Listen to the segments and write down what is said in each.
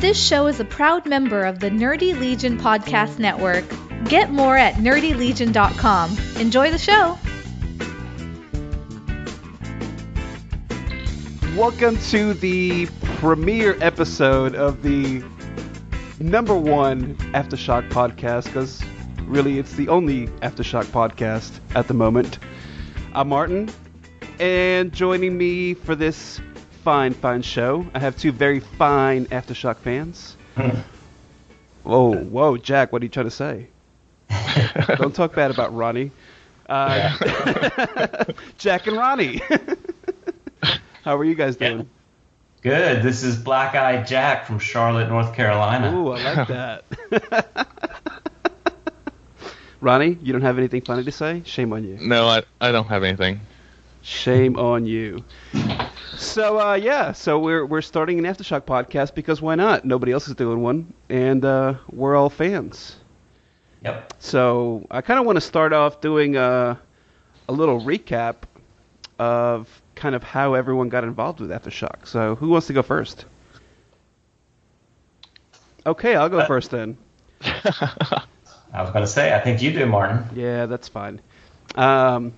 This show is a proud member of the Nerdy Legion Podcast Network. Get more at nerdylegion.com. Enjoy the show. Welcome to the premiere episode of the number one Aftershock podcast, because really it's the only Aftershock podcast at the moment. I'm Martin, and joining me for this fine, fine show, I have two very fine Aftershock fans. whoa, whoa, Jack, what are you trying to say? Don't talk bad about Ronnie. Uh, Jack and Ronnie. How are you guys doing? Good. This is Black Eyed Jack from Charlotte, North Carolina. Ooh, I like that. Ronnie, you don't have anything funny to say? Shame on you. No, I, I don't have anything. Shame on you. So uh, yeah, so we're we're starting an aftershock podcast because why not? Nobody else is doing one, and uh, we're all fans. Yep. So I kind of want to start off doing a a little recap of kind of how everyone got involved with aftershock. So who wants to go first? Okay, I'll go first then. I was going to say, I think you do, Martin. Yeah, that's fine. Um,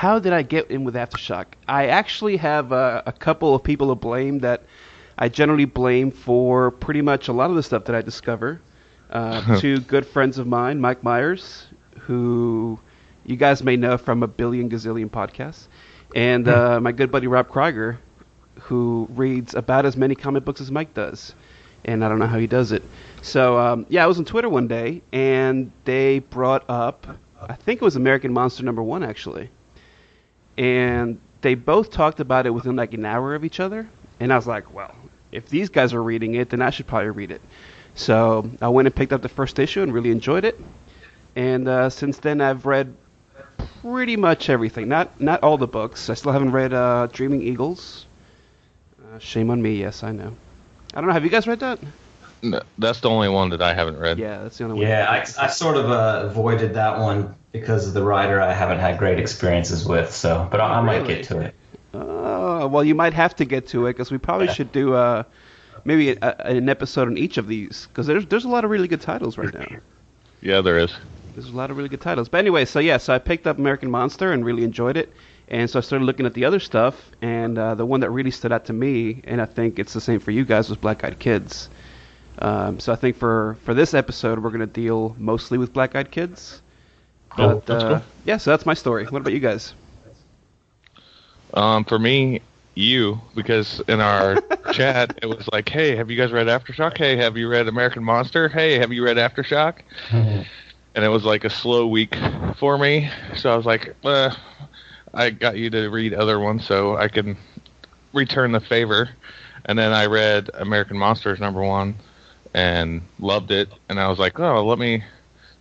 how did I get in with Aftershock? I actually have a, a couple of people to blame that I generally blame for pretty much a lot of the stuff that I discover. Uh, two good friends of mine, Mike Myers, who you guys may know from a billion gazillion podcasts, and uh, my good buddy Rob Krieger, who reads about as many comic books as Mike does, and I don't know how he does it. So um, yeah, I was on Twitter one day, and they brought up, I think it was American Monster number one actually, and they both talked about it within like an hour of each other, and I was like, well, if these guys are reading it, then I should probably read it. So I went and picked up the first issue and really enjoyed it, and uh, since then I've read pretty much everything. Not not all the books. I still haven't read uh, Dreaming Eagles. Uh, shame on me. Yes, I know. I don't know. Have you guys read that? No, that's the only one that I haven't read. Yeah, that's the only one. Yeah, I, I sort of uh, avoided that one because of the writer I haven't had great experiences with. So, but I, I might Really? get to it. Oh, well, you might have to get to it because we probably Yeah. should do uh, maybe a, an episode on each of these because there's there's a lot of really good titles right now. Yeah, there is. There's a lot of really good titles. But anyway, so yeah, so I picked up American Monster and really enjoyed it. And so I started looking at the other stuff, and uh, the one that really stood out to me, and I think it's the same for you guys, was Black Eyed Kids. Um, so I think for, for this episode, we're going to deal mostly with Black Eyed Kids. Cool. But, That's uh, cool. Yeah, so that's my story. What about you guys? Um, for me, you, because in our chat it was like, hey, have you guys read Aftershock? Hey, have you read American Monster? Hey, have you read Aftershock? and it was like a slow week for me, so I was like, uh, I got you to read other ones so I can return the favor. And then I read American Monsters number one and loved it, and I was like, oh, let me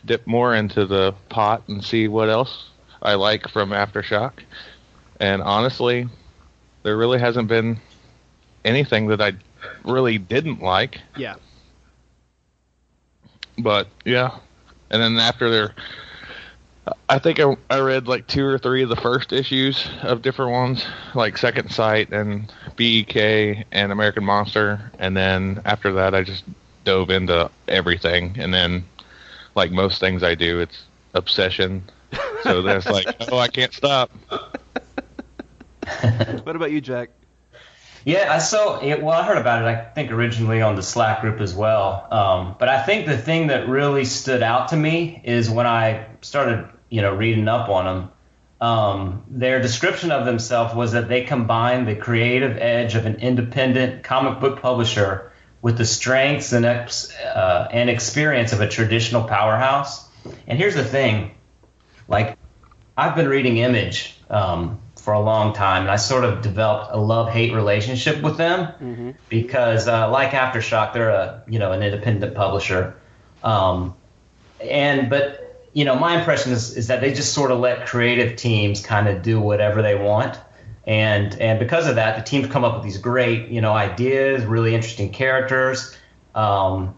dip more into the pot and see what else I like from Aftershock. And honestly, there really hasn't been anything that I really didn't like. Yeah. But yeah, and then after there, I think I, I read like two or three of the first issues of different ones, like Second Sight and BEK and American Monster, and then after that I just dove into everything, and then like most things I do, it's obsession. So that's like, oh, I can't stop. What about you, Jack? Yeah, I saw it. Well, I heard about it. I think originally on the Slack group as well. Um, but I think the thing that really stood out to me is when I started, you know, reading up on them. Um, their description of themselves was that they combine the creative edge of an independent comic book publisher with the strengths and ex, uh, and experience of a traditional powerhouse. And here's the thing, like I've been reading Image um, for a long time, and I sort of developed a love-hate relationship with them because, uh, like AfterShock, they're a you know an independent publisher, um, and but you know my impression is is that they just sort of let creative teams kind of do whatever they want, and and because of that, the teams come up with these great you know ideas, really interesting characters. Um,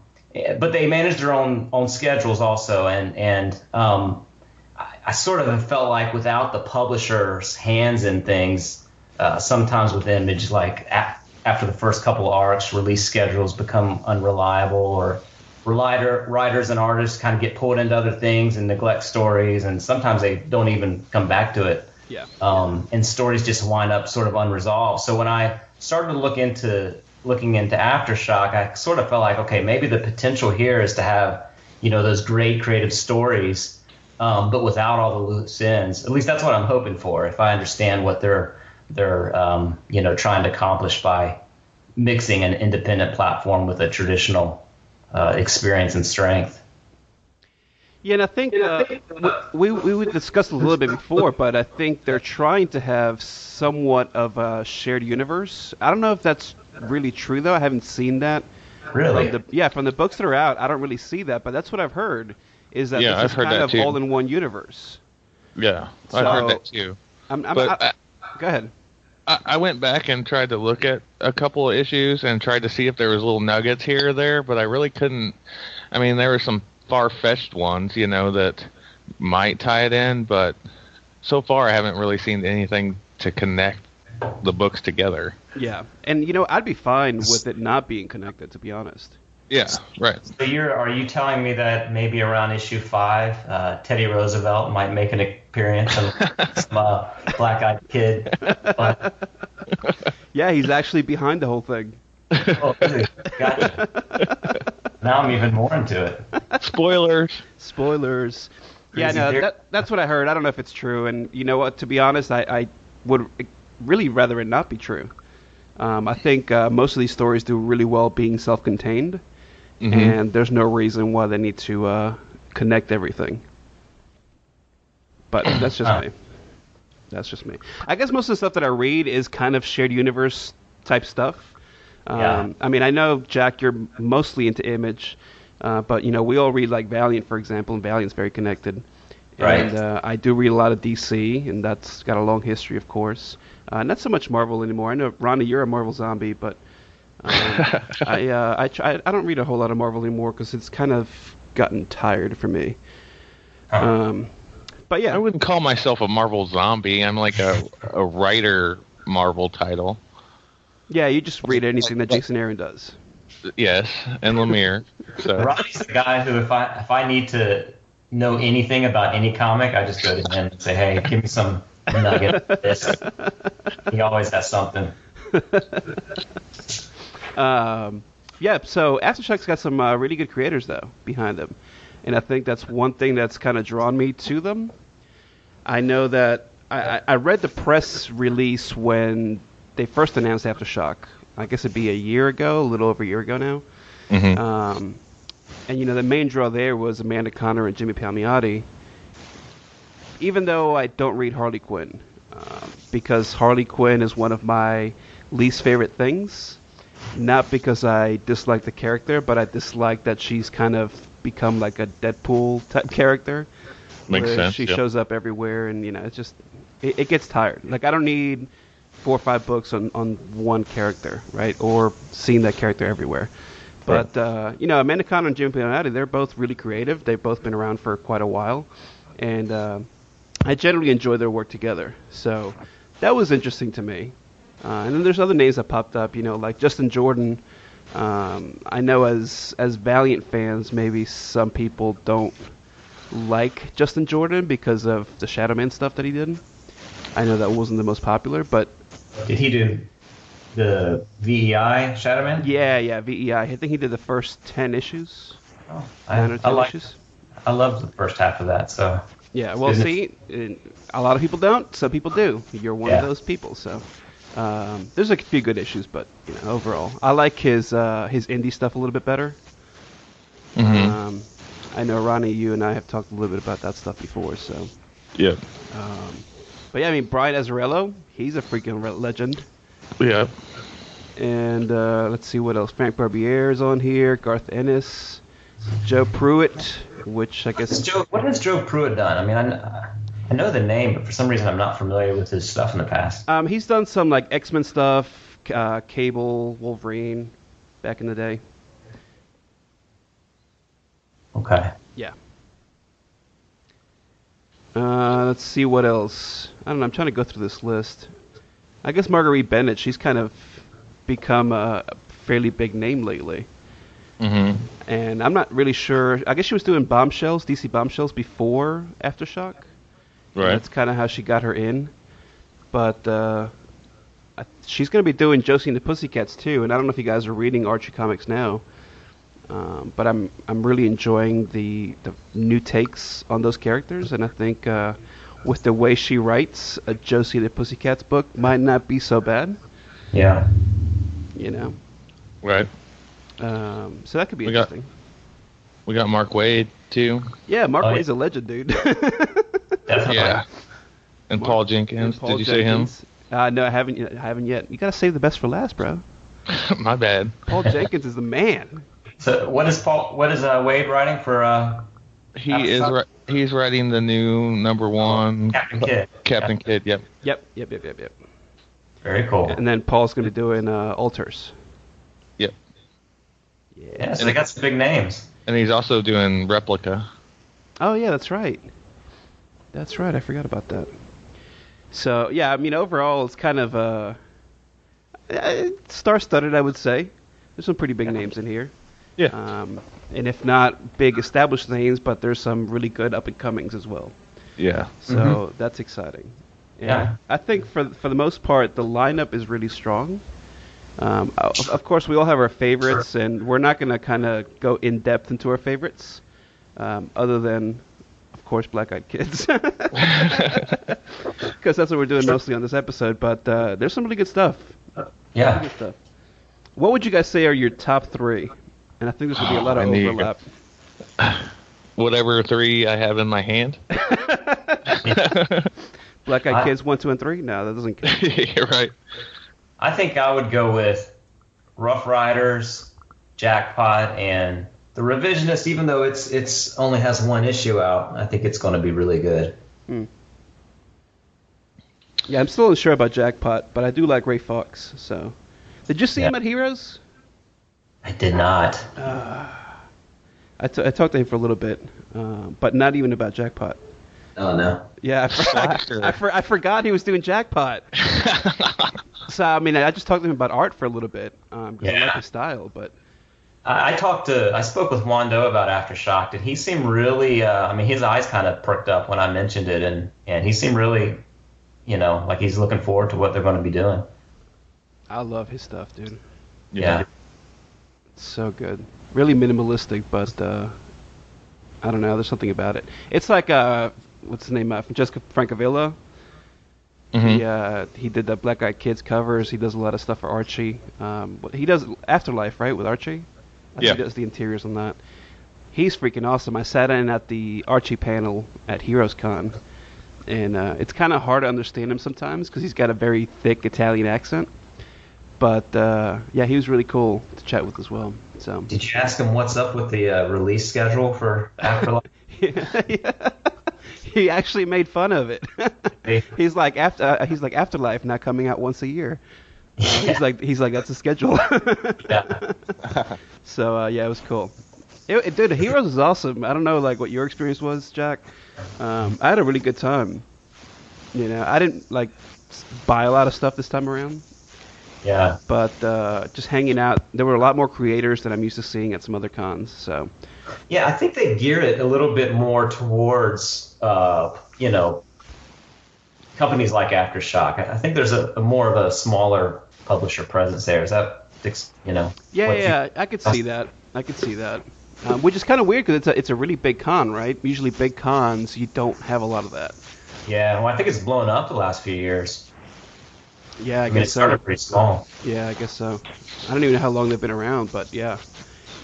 but they manage their own own schedules also, and and um, I, I sort of felt like without the publisher's hands in things, uh, sometimes with Image, like a- after the first couple arcs, release schedules become unreliable, or writer, writers and artists kind of get pulled into other things and neglect stories, and sometimes they don't even come back to it. Yeah. Um, and stories just wind up sort of unresolved. So when I started to look into looking into aftershock, I sort of felt like, okay, maybe the potential here is to have, you know, those great creative stories, um, but without all the loose ends. At least that's what I'm hoping for. If I understand what they're they're um, you know trying to accomplish by mixing an independent platform with a traditional uh, experience and strength. Yeah, and I think uh, we we we discussed a little bit before, but I think they're trying to have somewhat of a shared universe. I don't know if that's really true though. I haven't seen that. Really? From the, yeah, from the books that are out, I don't really see that, but that's what I've heard. Is that Yeah, this I've heard kind that of too. all in one universe? Yeah, I've So- heard that too. I'm, I'm, But I, go ahead. I, I went back and tried to look at a couple of issues and tried to see if there was little nuggets here or there, but I really couldn't. I mean, there were some far-fetched ones, you know, that might tie it in, but so far I haven't really seen anything to connect the books together. Yeah, and you know, I'd be fine with it not being connected, to be honest. Yeah, right. So you're are you telling me that maybe around issue five, uh, Teddy Roosevelt might make an appearance and some uh, black-eyed kid? Yeah, he's actually behind the whole thing. oh. Gotcha. Now I'm even more into it. Spoilers. Spoilers. Yeah, no, that, that's what I heard. I don't know if it's true, and you know what? To be honest, I, I would really rather it not be true. Um, I think uh, most of these stories do really well being self-contained, Mhm. and there's no reason why they need to uh, connect everything. But that's just me. That's just me. I guess most of the stuff that I read is kind of shared universe type stuff. Um, Yeah. I mean, I know Jack, you're mostly into Image, uh, but you know we all read like Valiant, for example, and Valiant's very connected. Right. And uh, I do read a lot of DC, and that's got a long history, of course. Uh, not so much Marvel anymore. I know Ronnie, you're a Marvel zombie, but um, I uh, I, try, I don't read a whole lot of Marvel anymore because it's kind of gotten tired for me. Huh. Um, but yeah, I wouldn't call myself a Marvel zombie. I'm like a a writer Marvel title. Yeah, you just read anything that Jason Aaron does. Yes, and Lemire. So Ronnie's the guy who, if I if I need to know anything about any comic, I just go to him and say, "Hey, give me some nugget of this." He always has something. Um, yeah, so Aftershock's got some uh, really good creators though behind them, and I think that's one thing that's kind of drawn me to them. I know that I, I I read the press release when they first announced Aftershock. I guess it'd be a year ago, a little over a year ago now. mhm. Um, and you know the main draw there was Amanda Conner and Jimmy Palmiotti. Even though I don't read Harley Quinn, um, because Harley Quinn is one of my least favorite things. Not because I dislike the character, but I dislike that she's kind of become like a Deadpool type character. Makes where sense, She yeah. shows up everywhere, and you know, it's just it, it gets tired. Like I don't need four or five books on on one character, right? Or seeing that character everywhere. But uh, you know, Amanda Conner and Jim Palmiotti, they're both really creative. They've both been around for quite a while, and uh, I generally enjoy their work together. So that was interesting to me. Uh, and then there's other names that popped up, you know, like Justin Jordan. Um, I know as as Valiant fans, maybe some people don't like Justin Jordan because of the Shadow Man stuff that he did. I know that wasn't the most popular, but Did he do the VEI Shadowman? yeah, yeah, VEI. I think he did the first ten issues, Oh, nine or I, I like. issues. I loved the first half of that. So Yeah, well, Isn't see, a lot of people don't. Some people do. You're one Yeah. of those people. So um, there's a few good issues, but you know, overall, I like his uh, his indie stuff a little bit better. Mhm. Um, I know Ronnie, you and I have talked a little bit about that stuff before. So, yeah, um, but yeah, I mean, Brian Azzarello, he's a freaking re- legend. yeah. And uh, let's see what else. Frank Barbiere's on here. Garth Ennis, Joe Pruett, which I What's guess Joe, what has Joe Pruett done? I mean, I, I know the name, but for some reason I'm not familiar with his stuff in the past. Um, he's done some like X Men stuff, uh, Cable, Wolverine, back in the day. Okay. Yeah. Uh, let's see what else. I don't know. I'm trying to go through this list. I guess Marguerite Bennett. She's kind of become a fairly big name lately. Mm-hmm. And I'm not really sure. I guess she was doing bombshells, DC bombshells, before Aftershock. Right. That's kind of how she got her in. But uh, I, she's going to be doing Josie and the Pussycats too. And I don't know if you guys are reading Archie comics now. Um, but I'm I'm really enjoying the the new takes on those characters, and I think uh, with the way she writes, a Josie the Pussycats book might not be so bad. Yeah. You know, Right. um, so that could be We got- interesting. We got Mark Waid too. yeah, Mark Oh, yeah. Waid's a legend, dude. Definitely. Yeah. And Mark- Paul Jenkins. And Paul Did you say him? Uh, no, I haven't. yet- I haven't yet. You gotta save the best for last, bro. My bad. Paul Jenkins is the man. So what is Paul? What is uh, Waid writing for uh, He After is. Ri- he's writing the new number one. Captain Kid? Captain Kid. Yep. Yep, yep, yep, yep, yep. Very cool. And then Paul's gonna be doing uh, alters. Yep. yeah, so they got some big names. And he's also doing replica. Oh yeah, that's right. That's right. I forgot about that. So yeah, I mean overall it's kind of uh, uh star-studded, I would say. There's some pretty big names in here. Yeah. Um, and if not big established names, but there's some really good up and comings as well. Yeah. So that's exciting. And Yeah. I think for for the most part, the lineup is really strong. Um, of, of course, we all have our favorites, and we're not going to kind of go in depth into our favorites, um, other than, of course, Black Eyed Kids, because that's what we're doing mostly on this episode. But uh, there's some really good stuff. Yeah. Good stuff. What would you guys say are your top three? And I think there's going to be a oh, lot of I need- overlap. Whatever three I have in my hand. Black Eyed I- Kids one, two, and three. No, that doesn't count. You're right. I think I would go with Rough Riders, Jackpot, and the Revisionist. Even though it's it's only has one issue out, I think it's going to be really good. Hmm. Yeah, I'm still unsure about Jackpot, but I do like Ray Fox. So, did you see Yeah. him at Heroes? I did not. I, t- I talked to him for a little bit, uh, but not even about Jackpot. Oh no. Yeah, I, for- Slacker. I, for- I forgot he was doing Jackpot. so I mean, I just talked to him about art for a little bit because I like his style. But I, I talked to I spoke with Juan Doe about Aftershock, and he seemed really. Uh, I mean, his eyes kind of perked up when I mentioned it, and and he seemed really, you know, like he's looking forward to what they're going to be doing. I love his stuff, dude. Yeah. It's so good. Really minimalistic, but uh, I don't know. There's something about it. It's like uh, what's his name? Uh, Francesco Francavilla. Mhm. He uh, he did the Black Eyed Kids covers. He does a lot of stuff for Archie. Um, he does Afterlife, right, with Archie. I Yeah. He does the interiors on that. He's freaking awesome. I sat in at the Archie panel at Heroes Con, and uh, it's kind of hard to understand him sometimes because he's got a very thick Italian accent. But uh, yeah, he was really cool to chat with as well. So Did you ask him what's up with the uh, release schedule for Afterlife? yeah, he actually made fun of it. He's like after uh, he's like Afterlife not coming out once a year. Uh, he's like he's like that's the schedule. yeah. so uh, yeah, it was cool. It, it, dude, Heroes is awesome. I don't know like what your experience was, Jack. Um, I had a really good time. You know, I didn't like buy a lot of stuff this time around, Yeah. but uh, just hanging out. There were a lot more creators than I'm used to seeing at some other cons. So Yeah, I think they gear it a little bit more towards, uh, you know, companies like Aftershock. I think there's a, a more of a smaller publisher presence there. Is that, you know? Yeah, what you- yeah, I could see that. I could see that. Um, which is kind of weird because it's a it's a really big con, right? Usually, big cons you don't have a lot of that. Yeah, well, I think it's blown up the last few years. Yeah, I, I mean, it guess so. pretty small. Yeah, I guess so. I don't even know how long they've been around, but yeah.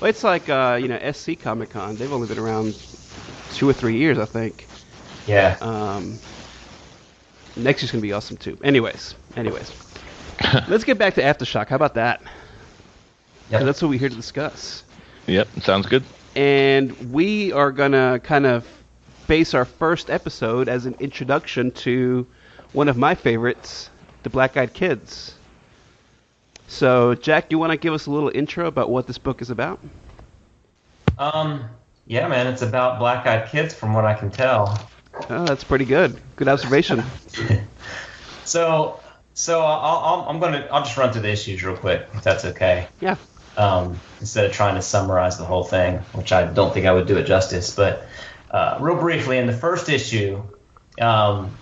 Well, it's like uh, you know SC Comic Con. They've only been around two or three years, I think. Yeah. Um, next year's gonna be awesome too. Anyways, anyways, let's get back to Aftershock. How about that? Yep. that's what we're here to discuss. Yep. Sounds good. and we are gonna kind of base our first episode as an introduction to one of my favorites, the Black Eyed Kids. So, Jack, you want to give us a little intro about what this book is about? Um, yeah, man, it's about black eyed kids from what I can tell. Oh, that's pretty good. Good observation. So, So I'll, I'll, I'm gonna I'll just run through the issues real quick, if that's okay. Yeah. Um, instead of trying to summarize the whole thing, which I don't think I would do it justice. But uh, real briefly, in the first issue, um,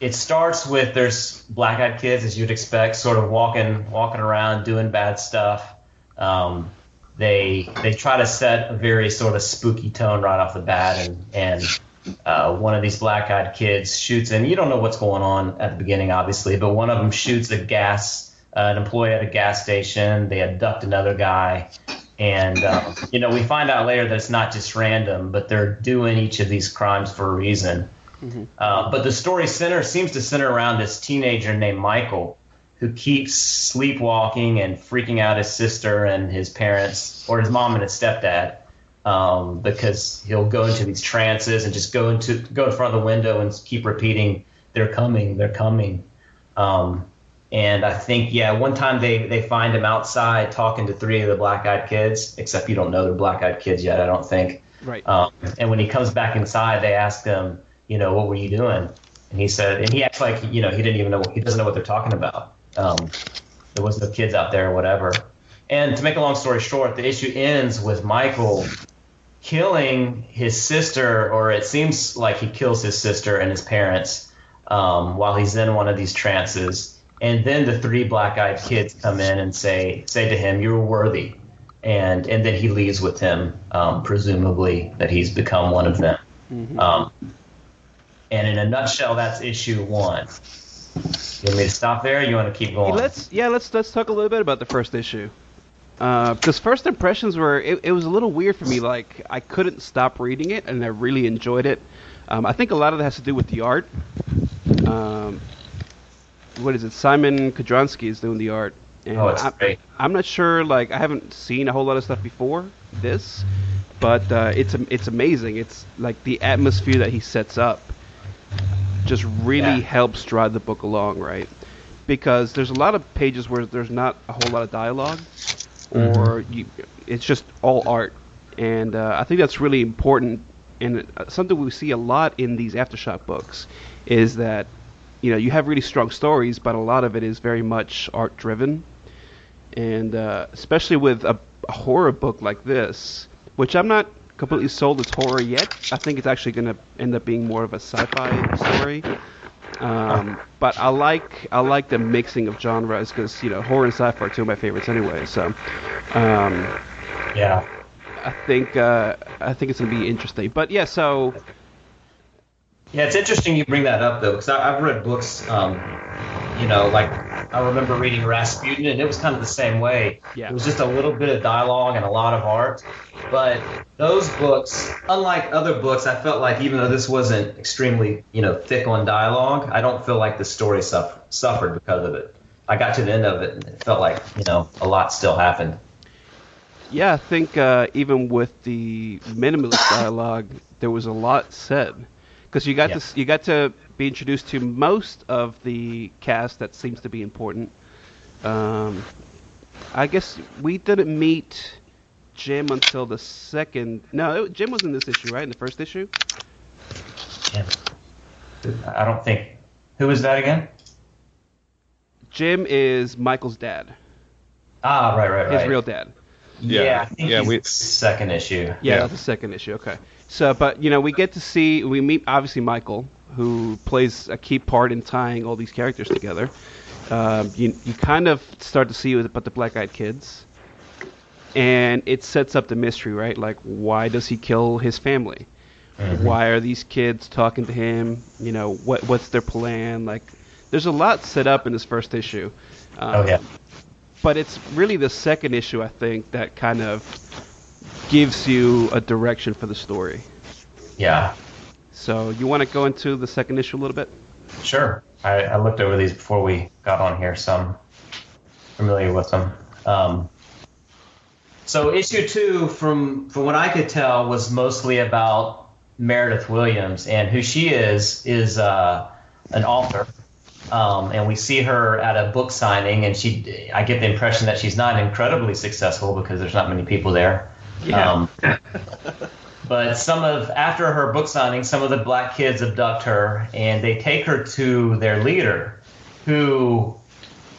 it starts with there's black-eyed kids, as you'd expect, sort of walking walking around doing bad stuff. Um, they they try to set a very sort of spooky tone right off the bat, and and uh, one of these black-eyed kids shoots, and you don't know what's going on at the beginning, obviously, but one of them shoots a gas, uh, an employee at a gas station. They abduct another guy, and uh, you know we find out later that it's not just random, but they're doing each of these crimes for a reason. Uh, but the story center seems to center around this teenager named Michael, who keeps sleepwalking and freaking out his sister and his parents, or his mom and his stepdad um, because he'll go into these trances and just go into go in front of the window and keep repeating, "They're coming, they're coming." Um, and I think yeah, one time they they find him outside talking to three of the black-eyed kids, except you don't know they're black-eyed kids yet. I don't think. Right. Um, and when he comes back inside, they ask him, you know, what were you doing? And he said, and he acts like you know he didn't even know he doesn't know what they're talking about. Um, there was no kids out there or whatever. And to make a long story short, the issue ends with Michael killing his sister, or it seems like he kills his sister and his parents um, while he's in one of these trances. And then the three black-eyed kids come in and say say to him, "You're worthy," and and then he leaves with him, um, presumably that he's become one of them. Um, and in a nutshell, that's issue one. You want me to stop there? Or you want to keep going? Let's yeah, let's let's talk a little bit about the first issue. Because first impressions were it, it was a little weird for me. Like I couldn't stop reading it, and I really enjoyed it. Um, I think a lot of that has to do with the art. Um, what is it? Szymon Kudranski is doing the art. And Oh, it's I, great. I'm not sure. Like I haven't seen a whole lot of stuff before this, but uh, it's it's amazing. It's like the atmosphere that he sets up just really Yeah. helps drive the book along, right? Because there's a lot of pages where there's not a whole lot of dialogue, or you, it's just all art, and uh, I think that's really important. And uh, something we see a lot in these aftershock books is that you know you have really strong stories, but a lot of it is very much art driven, and uh, especially with a, a horror book like this, which I'm not completely sold it's horror yet. I think it's actually going to end up being more of a sci-fi story. Um, but I like I like the mixing of genres because you know horror and sci-fi are two of my favorites anyway. So um, yeah. I think uh, I think it's gonna be interesting. But yeah, so Yeah, it's interesting you bring that up though, because I've read books. Um, you know, like I remember reading Rasputin, and it was kind of the same way. Yeah. It was just a little bit of dialogue and a lot of art. But those books, unlike other books, I felt like even though this wasn't extremely, you know, thick on dialogue, I don't feel like the story suffer, suffered because of it. I got to the end of it, and it felt like you know a lot still happened. yeah, I think uh, even with the minimalist dialogue, there was a lot said because you got Yeah. to you got to be introduced to most of the cast that seems to be important. Um, I guess we didn't meet Jim until the second. No, it, Jim was in this issue, right? In the first issue. Jim. I don't think. Who was that again? Jim is Michael's dad, Ah, right, right, right. his real dad. Yeah, Yeah, I think yeah, he's we- the second issue. Yeah, Yeah. the second issue. Okay. So, but you know, we get to see we meet obviously Michael, who plays a key part in tying all these characters together. Um, you you kind of start to see about the Black Eyed Kids, and it sets up the mystery, right? Like, why does he kill his family? Why are these kids talking to him? You know, what what's their plan? Like, there's a lot set up in this first issue. Um, Oh yeah. but it's really the second issue I think that kind of gives you a direction for the story. Yeah. So you want to go into the second issue a little bit? Sure. I, I looked over these before we got on here, so I'm familiar with them. Um, so issue two, from from what I could tell, was mostly about Meredith Williams and who she is is uh, an author. Um, and we see her at a book signing, and she, I get the impression that she's not incredibly successful because there's not many people there. Yeah. Um, but some of after her book signing, some of the black kids abduct her and they take her to their leader, who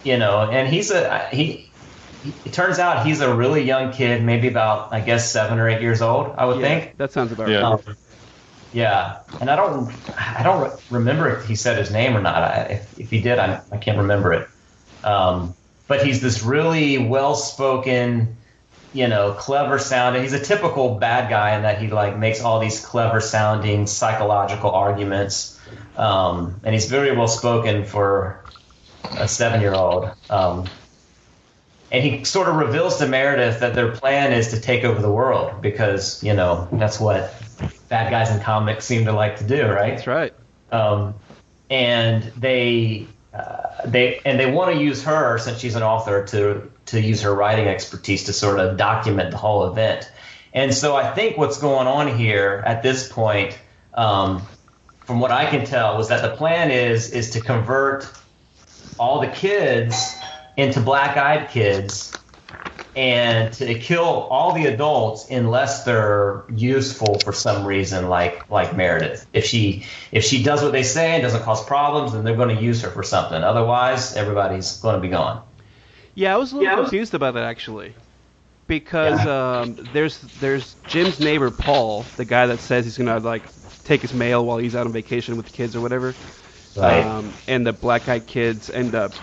you know, and he's a he. It turns out he's a really young kid, maybe about I guess seven or eight years old. I would Yeah, think. that sounds about Yeah. right. Um, yeah, and I don't, I don't re- remember if he said his name or not. I, if, if he did, I, I can't remember it. Um, but he's this really well-spoken, you know, clever sounding. He's a typical bad guy in that he like makes all these clever-sounding psychological arguments, um, and he's very well-spoken for a seven-year-old. Um, and he sort of reveals to Meredith that their plan is to take over the world because you know that's what bad guys in comics seem to like to do, right? That's right. Um, and they uh, they and they want to use her since she's an author to to use her writing expertise to sort of document the whole event. And so I think what's going on here at this point, um, from what I can tell, was that the plan is is to convert all the kids into black-eyed kids and to kill all the adults unless they're useful for some reason like like Meredith. If she if she does what they say and doesn't cause problems, then they're going to use her for something. Otherwise, everybody's going to be gone. Yeah, I was a little Yeah, confused about that actually, because um, there's there's Jim's neighbor Paul, the guy that says he's gonna like take his mail while he's out on vacation with the kids or whatever. Right. Um, and the black-eyed kids end up,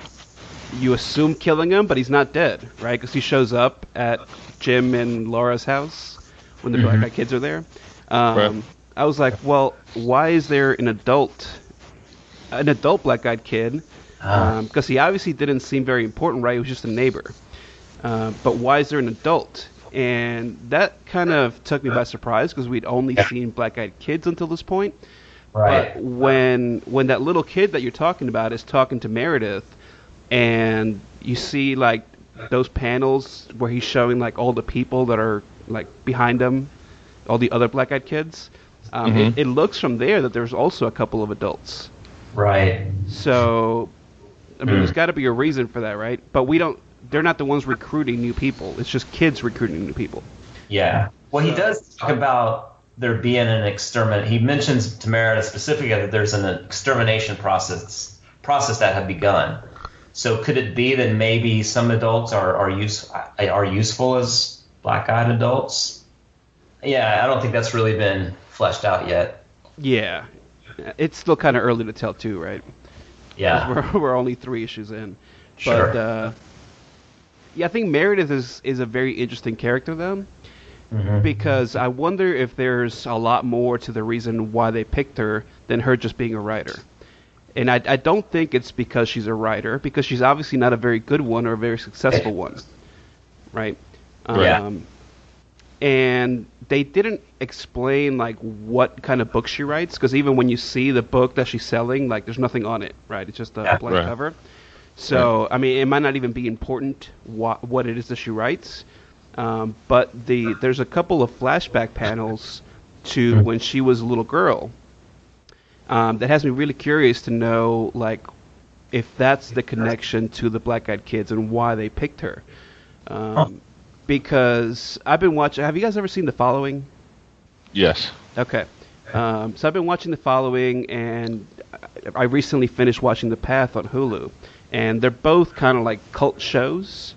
you assume killing him, but he's not dead, right? Because he shows up at Jim and Laura's house when the black-eyed kids are there. Um, Right. I was like, well, why is there an adult, an adult black-eyed kid? Ah. Because he obviously didn't seem very important, right? He was just a neighbor. Uh, but why is there an adult? And that kind of took me by surprise because we'd only seen black-eyed kids until this point. right. But when when that little kid that you're talking about is talking to Meredith, and you see like those panels where he's showing like all the people that are like behind him, all the other black-eyed kids, um, Mhm. it, it looks from there that there's also a couple of adults. right. So, I mean, Hmm. there's got to be a reason for that, right? But we don't. They're not the ones recruiting new people. It's just kids recruiting new people. Yeah. Well, he does talk about there being an exterminate. He mentions to Meredith specifically that there's an extermination process process that had begun. So could it be that maybe some adults are are use are useful as black-eyed adults? Yeah, I don't think that's really been fleshed out yet. Yeah, it's still kind of early to tell too, right? Yeah. we're, we're only three issues in. Sure. But uh, yeah, I think Meredith is is a very interesting character though, Mhm. because I wonder if there's a lot more to the reason why they picked her than her just being a writer. And I, I don't think it's because she's a writer, because she's obviously not a very good one or a very successful one, right? Yeah. And they didn't explain like what kind of book she writes, because even when you see the book that she's selling, like there's nothing on it, right? It's just a Yeah. blank Right. cover. So I mean, it might not even be important what what it is that she writes, um, but the there's a couple of flashback panels to when she was a little girl um, that has me really curious to know like if that's the connection to the Black Eyed Kids and why they picked her. Um, Huh. Because I've been watching. Have you guys ever seen The Following? Yes. Okay. Um, so I've been watching The Following, and I recently finished watching The Path on Hulu, and they're both kind of like cult shows.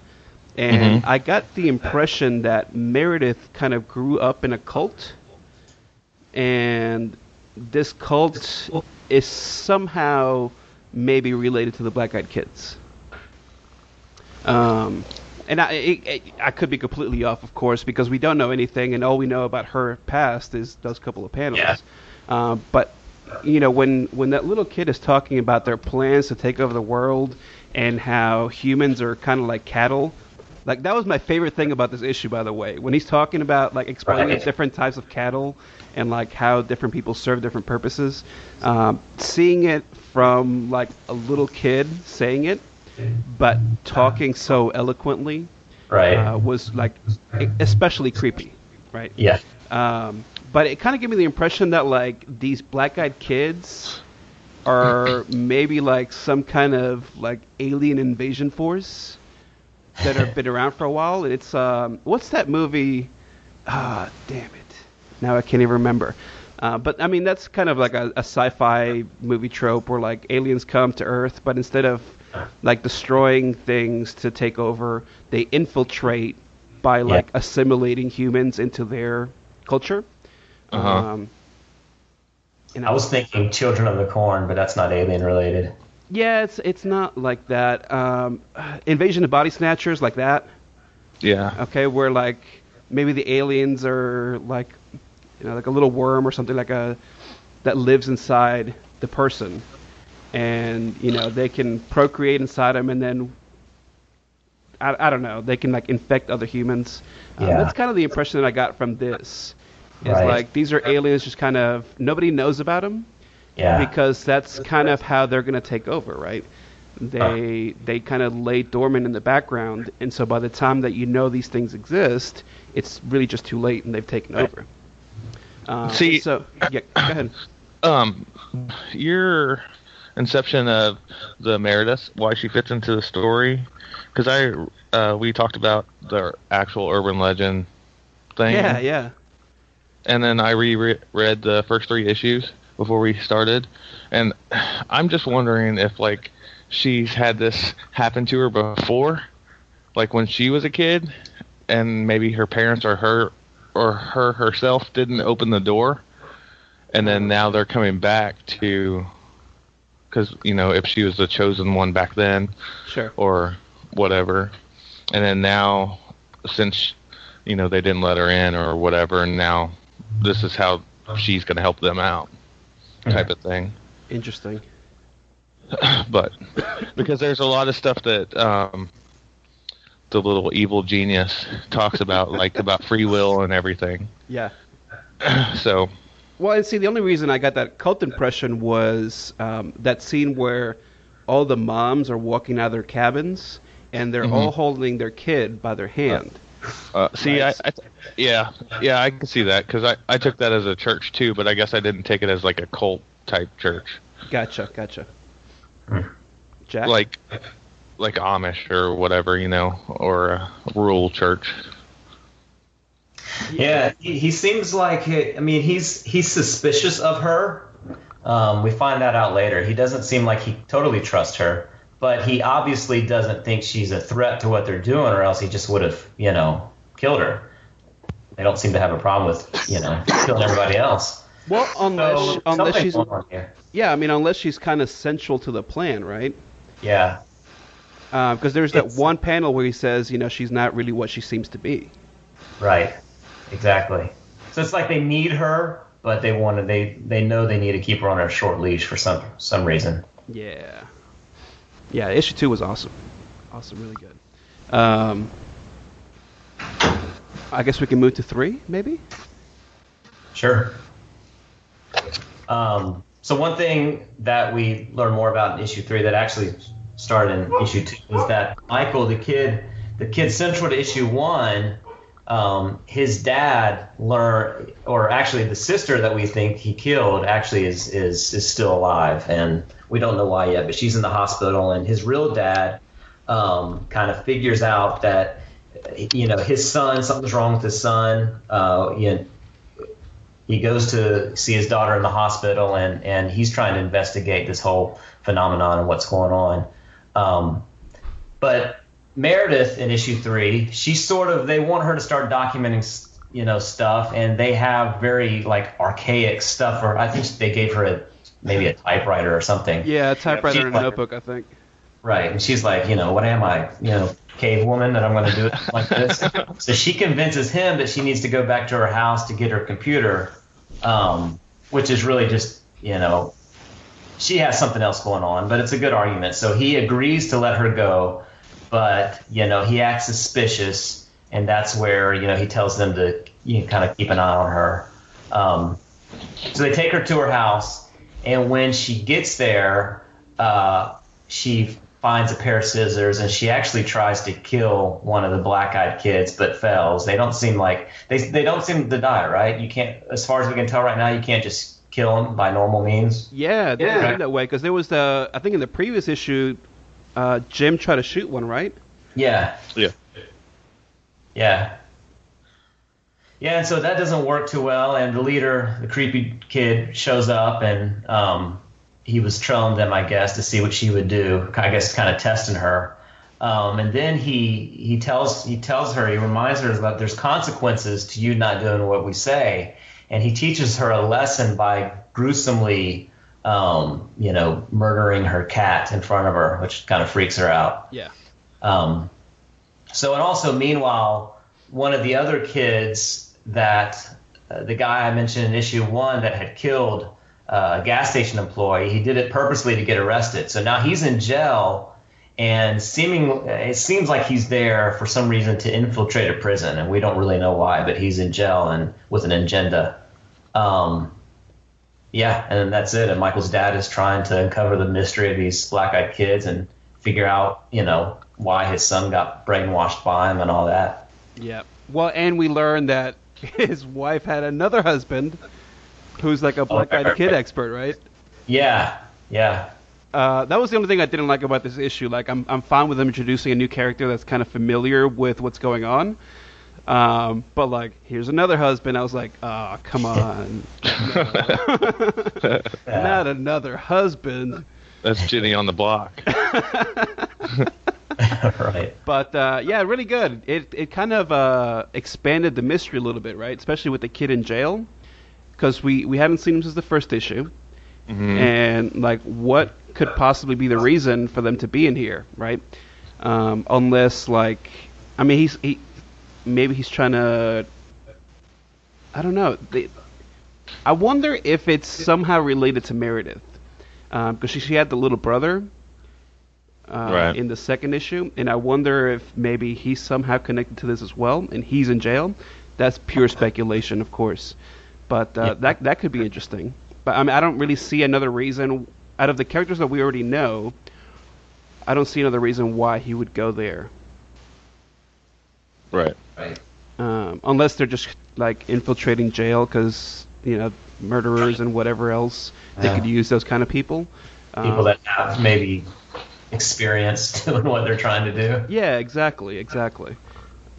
And Mhm. I got the impression that Meredith kind of grew up in a cult, and this cult is somehow maybe related to the Black Eyed Kids. Um, and I, it, it, I could be completely off, of course, because we don't know anything, and all we know about her past is those couple of panels. Yeah. Um, but you know, when when that little kid is talking about their plans to take over the world and how humans are kind of like cattle, like that was my favorite thing about this issue, by the way. When he's talking about like explaining Right. different types of cattle and like how different people serve different purposes, um, seeing it from like a little kid saying it, but talking so eloquently Right. uh, was like especially creepy, right? yeah. Um, but it kind of gave me the impression that like these black-eyed kids are maybe like some kind of like alien invasion force that have been around for a while. And it's um, what's that movie? Ah, damn it! Now I can't even remember. Uh, but I mean, that's kind of like a, a sci-fi movie trope where like aliens come to Earth, but instead of like destroying things to take over. They infiltrate by like assimilating humans into their culture. Uh-huh. Um, and I was thinking Children of the Corn, but that's not alien related. yeah, it's it's not like that. Um, Invasion of Body Snatchers, like that. Yeah. Okay, where like maybe the aliens are like you know like a little worm or something like a that lives inside the person, and you know they can procreate inside them, and then I, I don't know they can like infect other humans. Um, Yeah. that's kind of the impression that I got from this. Is Right. like these are aliens, just kind of nobody knows about them Yeah. because that's kind of how they're going to take over, right? They they kind of lay dormant in the background, and so by the time that you know these things exist, it's really just too late, and they've taken over. Um, See- so yeah, go ahead. Um, your inception of the Meredith, why she fits into the story, because I uh, we talked about the actual urban legend thing. Yeah, yeah, and then I reread the first three issues before we started, and I'm just wondering if like she's had this happen to her before, like when she was a kid, and maybe her parents or her or her herself didn't open the door, and then now they're coming back to, because you know if she was the chosen one back then, sure. or whatever. And then now, since you know they didn't let her in or whatever, and now this is how she's going to help them out, type of thing. Interesting. But because there's a lot of stuff that um, the little evil genius talks about, like about free will and everything. Yeah. So Well, see, the only reason I got that cult impression was um, that scene where all the moms are walking out of their cabins, and they're Mhm. all holding their kid by their hand. Uh, see, Nice. I, I, yeah, yeah, I can see that because I, I took that as a church too, but I guess I didn't take it as like a cult type church, Gotcha, gotcha. Jack. like like Amish or whatever, you know, or a rural church. Yeah, he, he seems like I mean he's he's suspicious of her. Um, we find that out later. He doesn't seem like he totally trusts her, but he obviously doesn't think she's a threat to what they're doing, or else he just would have you know killed her. They don't seem to have a problem with you know killing everybody else. Well, unless So unless she's going on here. yeah, I mean, unless she's kind of central to the plan, right? Yeah, Because there's that It's- one panel where he says, you know, she's not really what she seems to be. right, exactly. So it's like they need her, but they want to they they know they need to keep her on a short leash for some some reason. Yeah. Yeah, issue two was awesome. Awesome, really good. Um, I guess we can move to three, maybe. Sure. Um, so one thing that we learn more about in issue three that actually started in issue two was that Michael, the kid, the kid central to issue one, um, his dad learned, or actually the sister that we think he killed, actually is is is still alive, and we don't know why yet, but she's in the hospital, and his real dad um, kind of figures out that you know his son, something's wrong with his son. Uh, you know, he goes to see his daughter in the hospital and, and he's trying to investigate this whole phenomenon and what's going on. Um, but Meredith in issue three, she sort of they want her to start documenting you know stuff and they have very like archaic stuff or I think they gave her a maybe a typewriter or something. Yeah, a typewriter she's and like- a notebook, I think. Right. And she's like, you know, what am I? You know, cave woman that I'm going to do it like this? so she convinces him that she needs to go back to her house to get her computer, um, which is really just, you know, she has something else going on, but it's a good argument. So he agrees to let her go, but, you know, he acts suspicious. And that's where, you know, he tells them to you know, kind of keep an eye on her. Um, so they take her to her house, and when she gets there, uh, she finds a pair of scissors, and she actually tries to kill one of the black-eyed kids, but fails. They don't seem like they they don't seem to die, right? You can't, as far as we can tell right now, you can't just kill them by normal means. Yeah, they Yeah. that way because there was the I think in the previous issue, uh, Jim try to shoot one, right? Yeah, Yeah. Yeah. Yeah, and so that doesn't work too well, and the leader, the creepy kid, shows up, and um, he he was trailing them, I guess, to see what she would do. I guess kind of testing her. Um, and then he he tells he tells her he reminds her that there's consequences to you not doing what we say, and he teaches her a lesson by gruesomely, um, you know, murdering her cat in front of her, which kind of freaks her out. Yeah. Um, so and also meanwhile, one of the other kids that uh, the guy I mentioned in issue one that had killed uh, a gas station employee, he did it purposely to get arrested. So now he's in jail and seeming it seems like he's there for some reason to infiltrate a prison, and we don't really know why, but he's in jail and with an agenda. Um, yeah, and then that's it. And Michael's dad is trying to uncover the mystery of these black-eyed kids and figure out, you know, why his son got brainwashed by him and all that. Yeah. Well, and we learn that his wife had another husband who's like a black-eyed kid expert, right? Yeah, yeah. Uh, that was the only thing I didn't like about this issue. Like, I'm I'm fine with them introducing a new character that's kind of familiar with what's going on. Um, but like, here's another husband. I was like, oh, come on, not another husband. That's Jenny on the block. right. But uh, yeah, really good. It it kind of uh, expanded the mystery a little bit, right? Especially with the kid in jail, because we we hadn't seen him since the first issue, Mhm. and like, what could possibly be the reason for them to be in here, right? Um, unless like, I mean, he's he maybe he's trying to. I don't know. They, I wonder if it's somehow related to Meredith, because she, she had the little brother uh, Right. in the second issue, and I wonder if maybe he's somehow connected to this as well, and he's in jail. That's pure speculation, of course, but uh, Yeah. that that could be interesting. But I mean, I don't really see another reason out of the characters that we already know. I don't see another reason why he would go there, right. Right. um, unless they're just like infiltrating jail because you know murderers and whatever else they Yeah. could use those kind of people. People Um, that have maybe experience doing what they're trying to do. Yeah, exactly, exactly.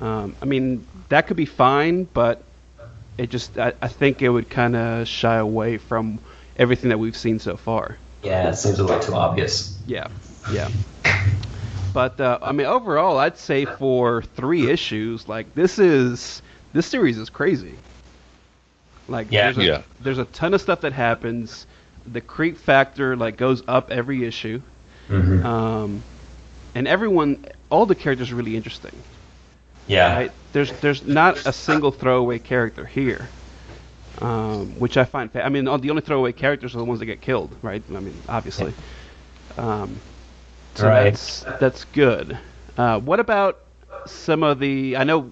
Um, I mean, that could be fine, but it just I, I think it would kind of shy away from everything that we've seen so far. Yeah, it seems a little too obvious. Yeah, yeah. But uh, I mean, overall, I'd say for three issues, like this is this series is crazy. Like, Yeah. there's a, Yeah. there's a ton of stuff that happens. The creep factor like goes up every issue, Mm-hmm. um, and everyone, all the characters are really interesting. Yeah. Right? There's there's not a single throwaway character here, um, which I find. Fa- I mean, all, the only throwaway characters are the ones that get killed, right? I mean, obviously. Um, so Right. that's that's good. Uh, what about some of the? I know,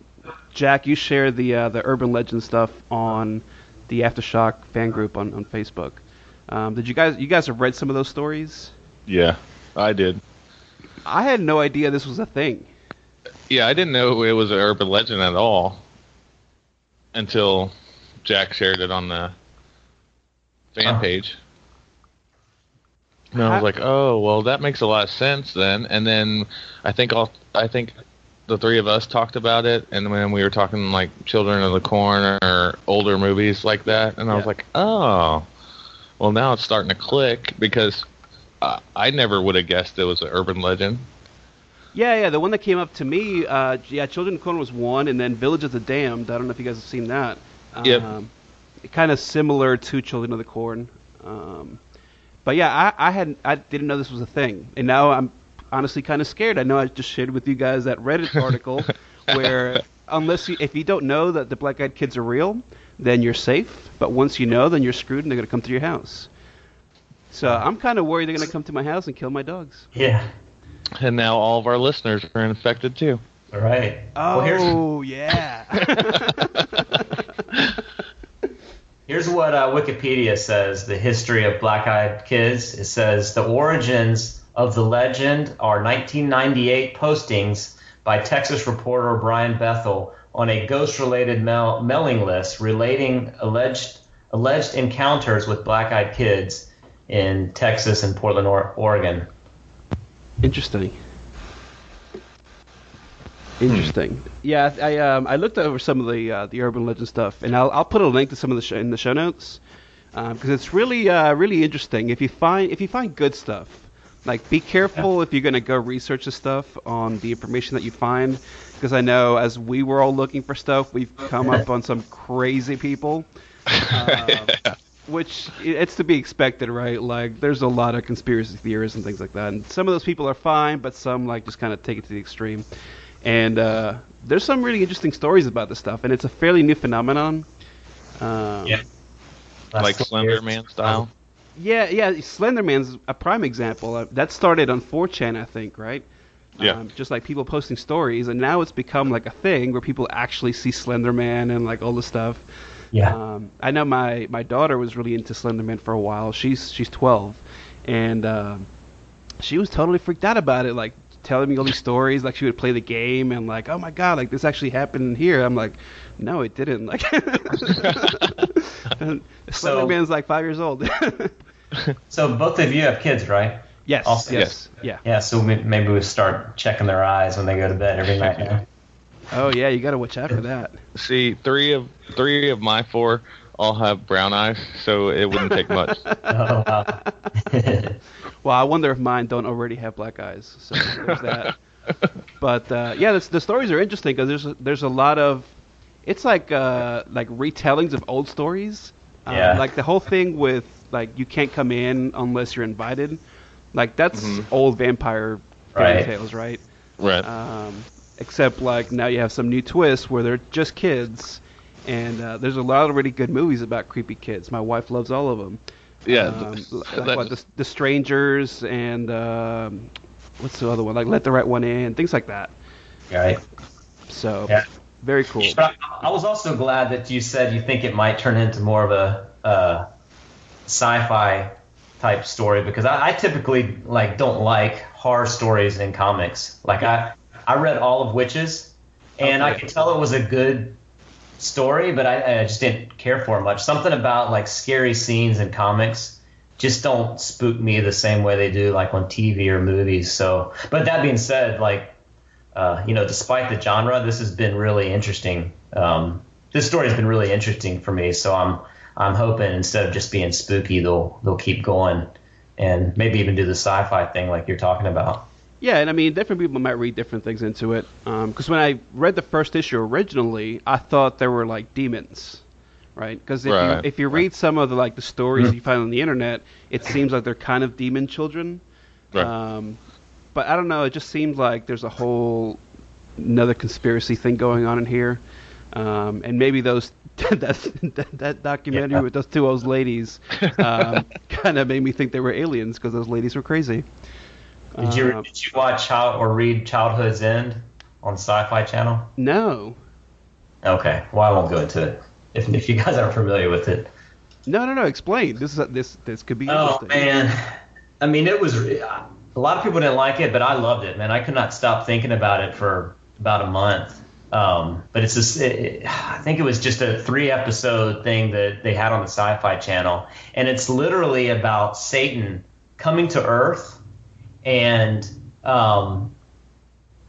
Jack, you share the uh, the urban legend stuff on the Aftershock fan group on, on Facebook. Um, did you guys you guys have read some of those stories? Yeah, I did. I had no idea this was a thing. Yeah, I didn't know it was an urban legend at all until Jack shared it on the fan Oh. page. And I was like, "Oh, well, that makes a lot of sense then." And then I think all I think the three of us talked about it, and when we were talking like Children of the Corn or older movies like that, and I was like, "Oh, well, now it's starting to click because uh, I never would have guessed it was an urban legend." Yeah, yeah, the one that came up to me, uh, yeah, Children of the Corn was one, and then Village of the Damned. I don't know if you guys have seen that. Yep. Um, kind of similar to Children of the Corn. Um, but yeah, I, I had I didn't know this was a thing, and now I'm honestly kind of scared. I know I just shared with you guys that Reddit article where unless you if you don't know that the black eyed kids are real, then you're safe. But once you know, then you're screwed, and they're gonna come to your house. So I'm kind of worried they're gonna come to my house and kill my dogs. Yeah. And now all of our listeners are infected too. All right. Oh Well, yeah. here's what uh, Wikipedia says: the history of black-eyed kids. It says the origins of the legend are 1998 postings by Texas reporter Brian Bethel on a ghost-related mail- mailing list relating alleged alleged encounters with black-eyed kids in Texas and Portland, or- Oregon. Interesting. Interesting. Yeah, I um I looked over some of the uh, the urban legend stuff, and I'll I'll put a link to some of the sh- in the show notes. because it's really uh, really interesting. If you find if you find good stuff, like be careful if you're going to go research the stuff on the information that you find, because I know as we were all looking for stuff, we've come up on some crazy people. Um, which it's to be expected, right? Like, there's a lot of conspiracy theories and things like that, and some of those people are fine, but some like just kind of take it to the extreme. And uh, there's some really interesting stories about this stuff, and it's a fairly new phenomenon. Um, Yeah. like Last Slender. Man style. yeah, yeah. Slenderman's a prime example. Uh, that started on 4chan, I think, right? Yeah. Um, just like people posting stories, and now it's become like a thing where people actually see Slenderman and like all this stuff. Yeah. Um, I know my, my daughter was really into Slenderman for a while. She's she's 12, and um, she was totally freaked out about it. Like telling me all these stories. Like she would play the game and like, oh my god, like this actually happened here. I'm like, no, it didn't. Like, So- Slenderman's like five years old. So both of you have kids, right? yes, Also- yes, yeah. Yeah. So maybe we start checking their eyes when they go to bed every night. Now. Oh yeah, you got to watch out for that. See, three of three of my four all have brown eyes, so it wouldn't take much. Oh, wow. Well, I wonder if mine don't already have black eyes. So there's that. But uh, yeah, the, the stories are interesting because there's a, there's a lot of it's like uh, like retellings of old stories. Um, Yeah. Like the whole thing with like you can't come in unless you're invited. Like that's Mhm. old vampire fairy Right. tales, right? right. Um, except like now you have some new twists where they're just kids, and uh, there's a lot of really good movies about creepy kids. My wife loves all of them. yeah. Um, th- like what, the, the Strangers and um, what's the other one? Like Let the Right One In, things like that. right. So Yeah. very cool. But I, I was also glad that you said you think it might turn into more of a uh, sci-fi type story because I, I typically like don't like horror stories in comics. Like I I read all of Wytches, and I could tell it was a good story, but I, I just didn't care for much. Something about like scary scenes in comics just don't spook me the same way they do like on TV or movies. So, but that being said, like uh, you know, despite the genre, this has been really interesting. Um, this story has been really interesting for me. So I'm I'm hoping instead of just being spooky, they'll they'll keep going and maybe even do the sci-fi thing like you're talking about. Yeah, and I mean, different people might read different things into it. Because when I read the first issue originally, I thought there were like demons, right? Because if Right. you if you read some of the like the stories you find on the internet, it seems like they're kind of demon children. Right. Um, but I don't know. It just seems like there's a whole another conspiracy thing going on in here, um, and maybe those that that, that documentary Yeah. with those two old ladies um, kind of made me think they were aliens because those ladies were crazy. Did you Um, did you watch how or read Childhood's End on Sci-Fi Channel? no, Okay, well I won't go into it if if you guys aren't familiar with it. no, no, no. Explain. This is this this could be Oh man, I mean it was a lot of people didn't like it, but I loved it, man. I could not stop thinking about it for about a month. Um, but it's just, it, I think it was just a three episode thing that they had on the Sci-Fi Channel, and it's literally about Satan coming to Earth, and um,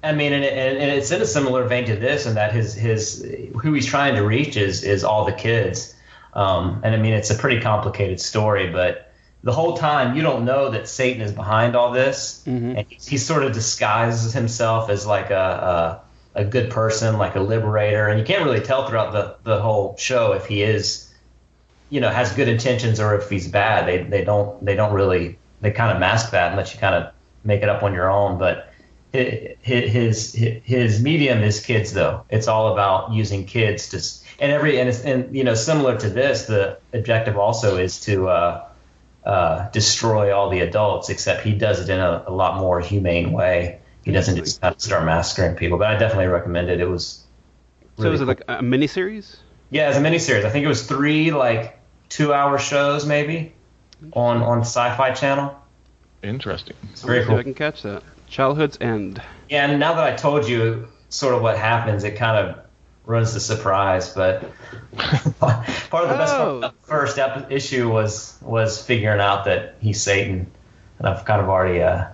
I mean, and, and, and it's in a similar vein to this, in that his his who he's trying to reach is is all the kids, um, and I mean it's a pretty complicated story, but the whole time you don't know that Satan is behind all this, Mhm. and he, he sort of disguises himself as like a, a a good person, like a liberator, and you can't really tell throughout the the whole show if he is, you know, has good intentions or if he's bad. They they don't they don't really they kind of mask that and let you kind of make it up on your own, but hi- hi- his his his medium is kids though. It's all about using kids to and every and it's, and you know similar to this, the objective also is to uh, uh, destroy all the adults, except he does it in a, a lot more humane way. He doesn't just start massacring people. But I definitely recommend it. It was so was it like a miniseries? yeah, it's a miniseries. I think it was three like two hour shows maybe on on Sci-Fi Channel. Interesting. It's I'll very cool. I can catch that. Childhood's End. Yeah, and now that I told you sort of what happens, it kind of ruins the surprise. But part of the best part Oh. of the first ep- issue was was figuring out that he's Satan, and I've kind of already uh,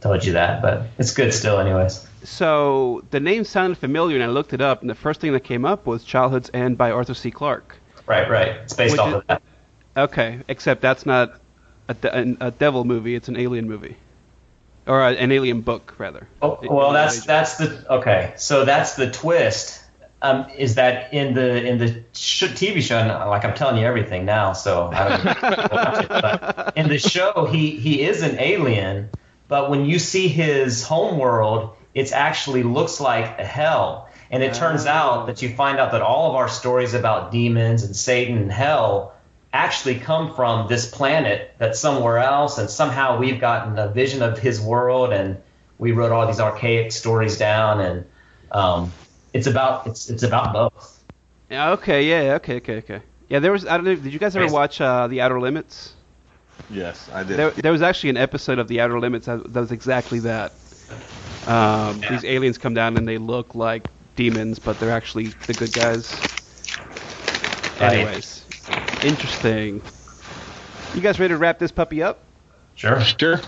told you that, but it's good still, anyways. So the name sounded familiar, and I looked it up, and the first thing that came up was Childhood's End by Arthur C. Clarke. Right, right. It's based Which off is- of that. Okay, except that's not a, de- a devil movie; it's an alien movie, or a, an alien book rather. Oh, well, that's that's the okay. So that's the twist. Um, is that in the in the sh- TV show? and, Like I'm telling you everything now, so I don't watch it. But in the show, he he is an alien, but when you see his home world, it actually looks like a hell. And it turns Oh. out that you find out that all of our stories about demons and Satan and hell actually come from this planet that's somewhere else, and somehow we've gotten a vision of his world, and we wrote all these archaic stories down, and um, it's about it's it's about both. Yeah, okay, yeah, okay, okay, okay. Yeah, there was. I don't know. Did you guys ever watch uh, The Outer Limits? Yes, I did. There, there was actually an episode of The Outer Limits that, that was exactly that. Um, Yeah. These aliens come down and they look like demons, but they're actually the good guys. Right. Anyways, interesting. You guys ready to wrap this puppy up? Sure. Sure.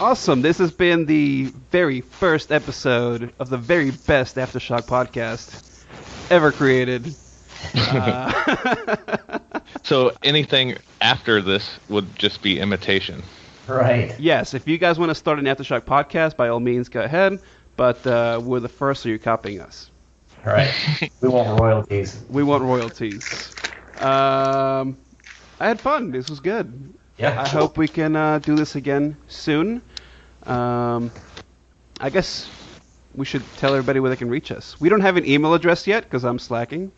Awesome. This has been the very first episode of the very best Aftershock podcast ever created. Uh, So anything after this would just be imitation. Right. yes, if you guys want to start an Aftershock podcast, by all means, go ahead. But uh, we're the first, so you're copying us. Right. we want royalties. We want royalties. Um, I had fun. This was good. Yeah. I hope we can uh, do this again soon. Um, I guess we should tell everybody where they can reach us. We don't have an email address yet because I'm slacking,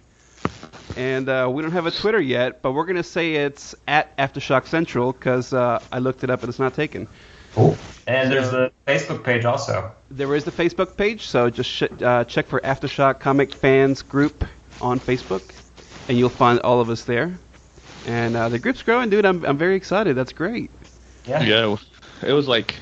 and uh, we don't have a Twitter yet. But we're gonna say it's at Aftershock Central because uh, I looked it up and it's not taken. Cool. And there's the Facebook page also. There is the Facebook page, so just sh- uh, check for Aftershock Comic Fans Group on Facebook, and you'll find all of us there. And uh, the group's growing, dude. I'm I'm very excited. That's great. Yeah. Yeah, it was- like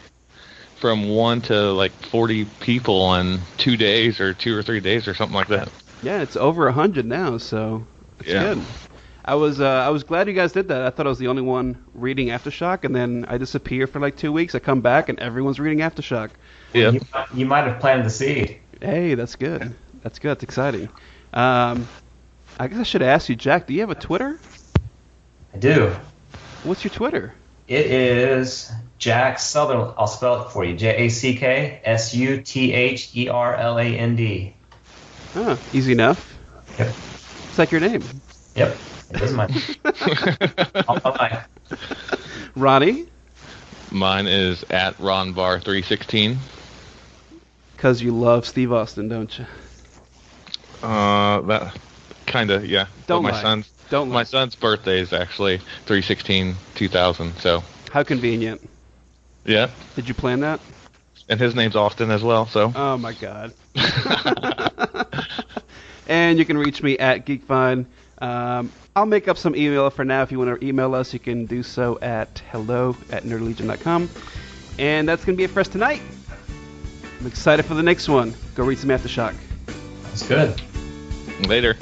from one to like 40 people in two days or two or three days or something like that. Yeah, it's over a hundred now, so it's Yeah. good. I was uh, I was glad you guys did that. I thought I was the only one reading Aftershock, and then I disappear for like two weeks. I come back, and everyone's reading Aftershock. Yeah. You, you might have planted the seed. Hey, that's good. That's good. That's exciting. Um, I guess I should ask you, Jack. Do you have a Twitter? I do. What's your Twitter? It is Jack Sutherland. I'll spell it for you. J A C K S U T H E R L A N D. Huh, easy enough. Yep. It's like your name, Yep. It is mine. I'll, I'll, I- Ronnie, Mine is at ronbar316. because you love Steve Austin, don't you? Uh, that kind of yeah. Don't but my lie. son's Don't my lie. son's birthday is actually 316 2000. So How convenient. yeah, Did you plan that? and his name's Austin as well. So Oh my god. and you can reach me at GeekVine. Um, I'll make up some email for now. If you want to email us, you can do so at hello at nerdlegion.com. And that's going to be it for us tonight. I'm excited for the next one. Go read some Aftershock. It's good. later.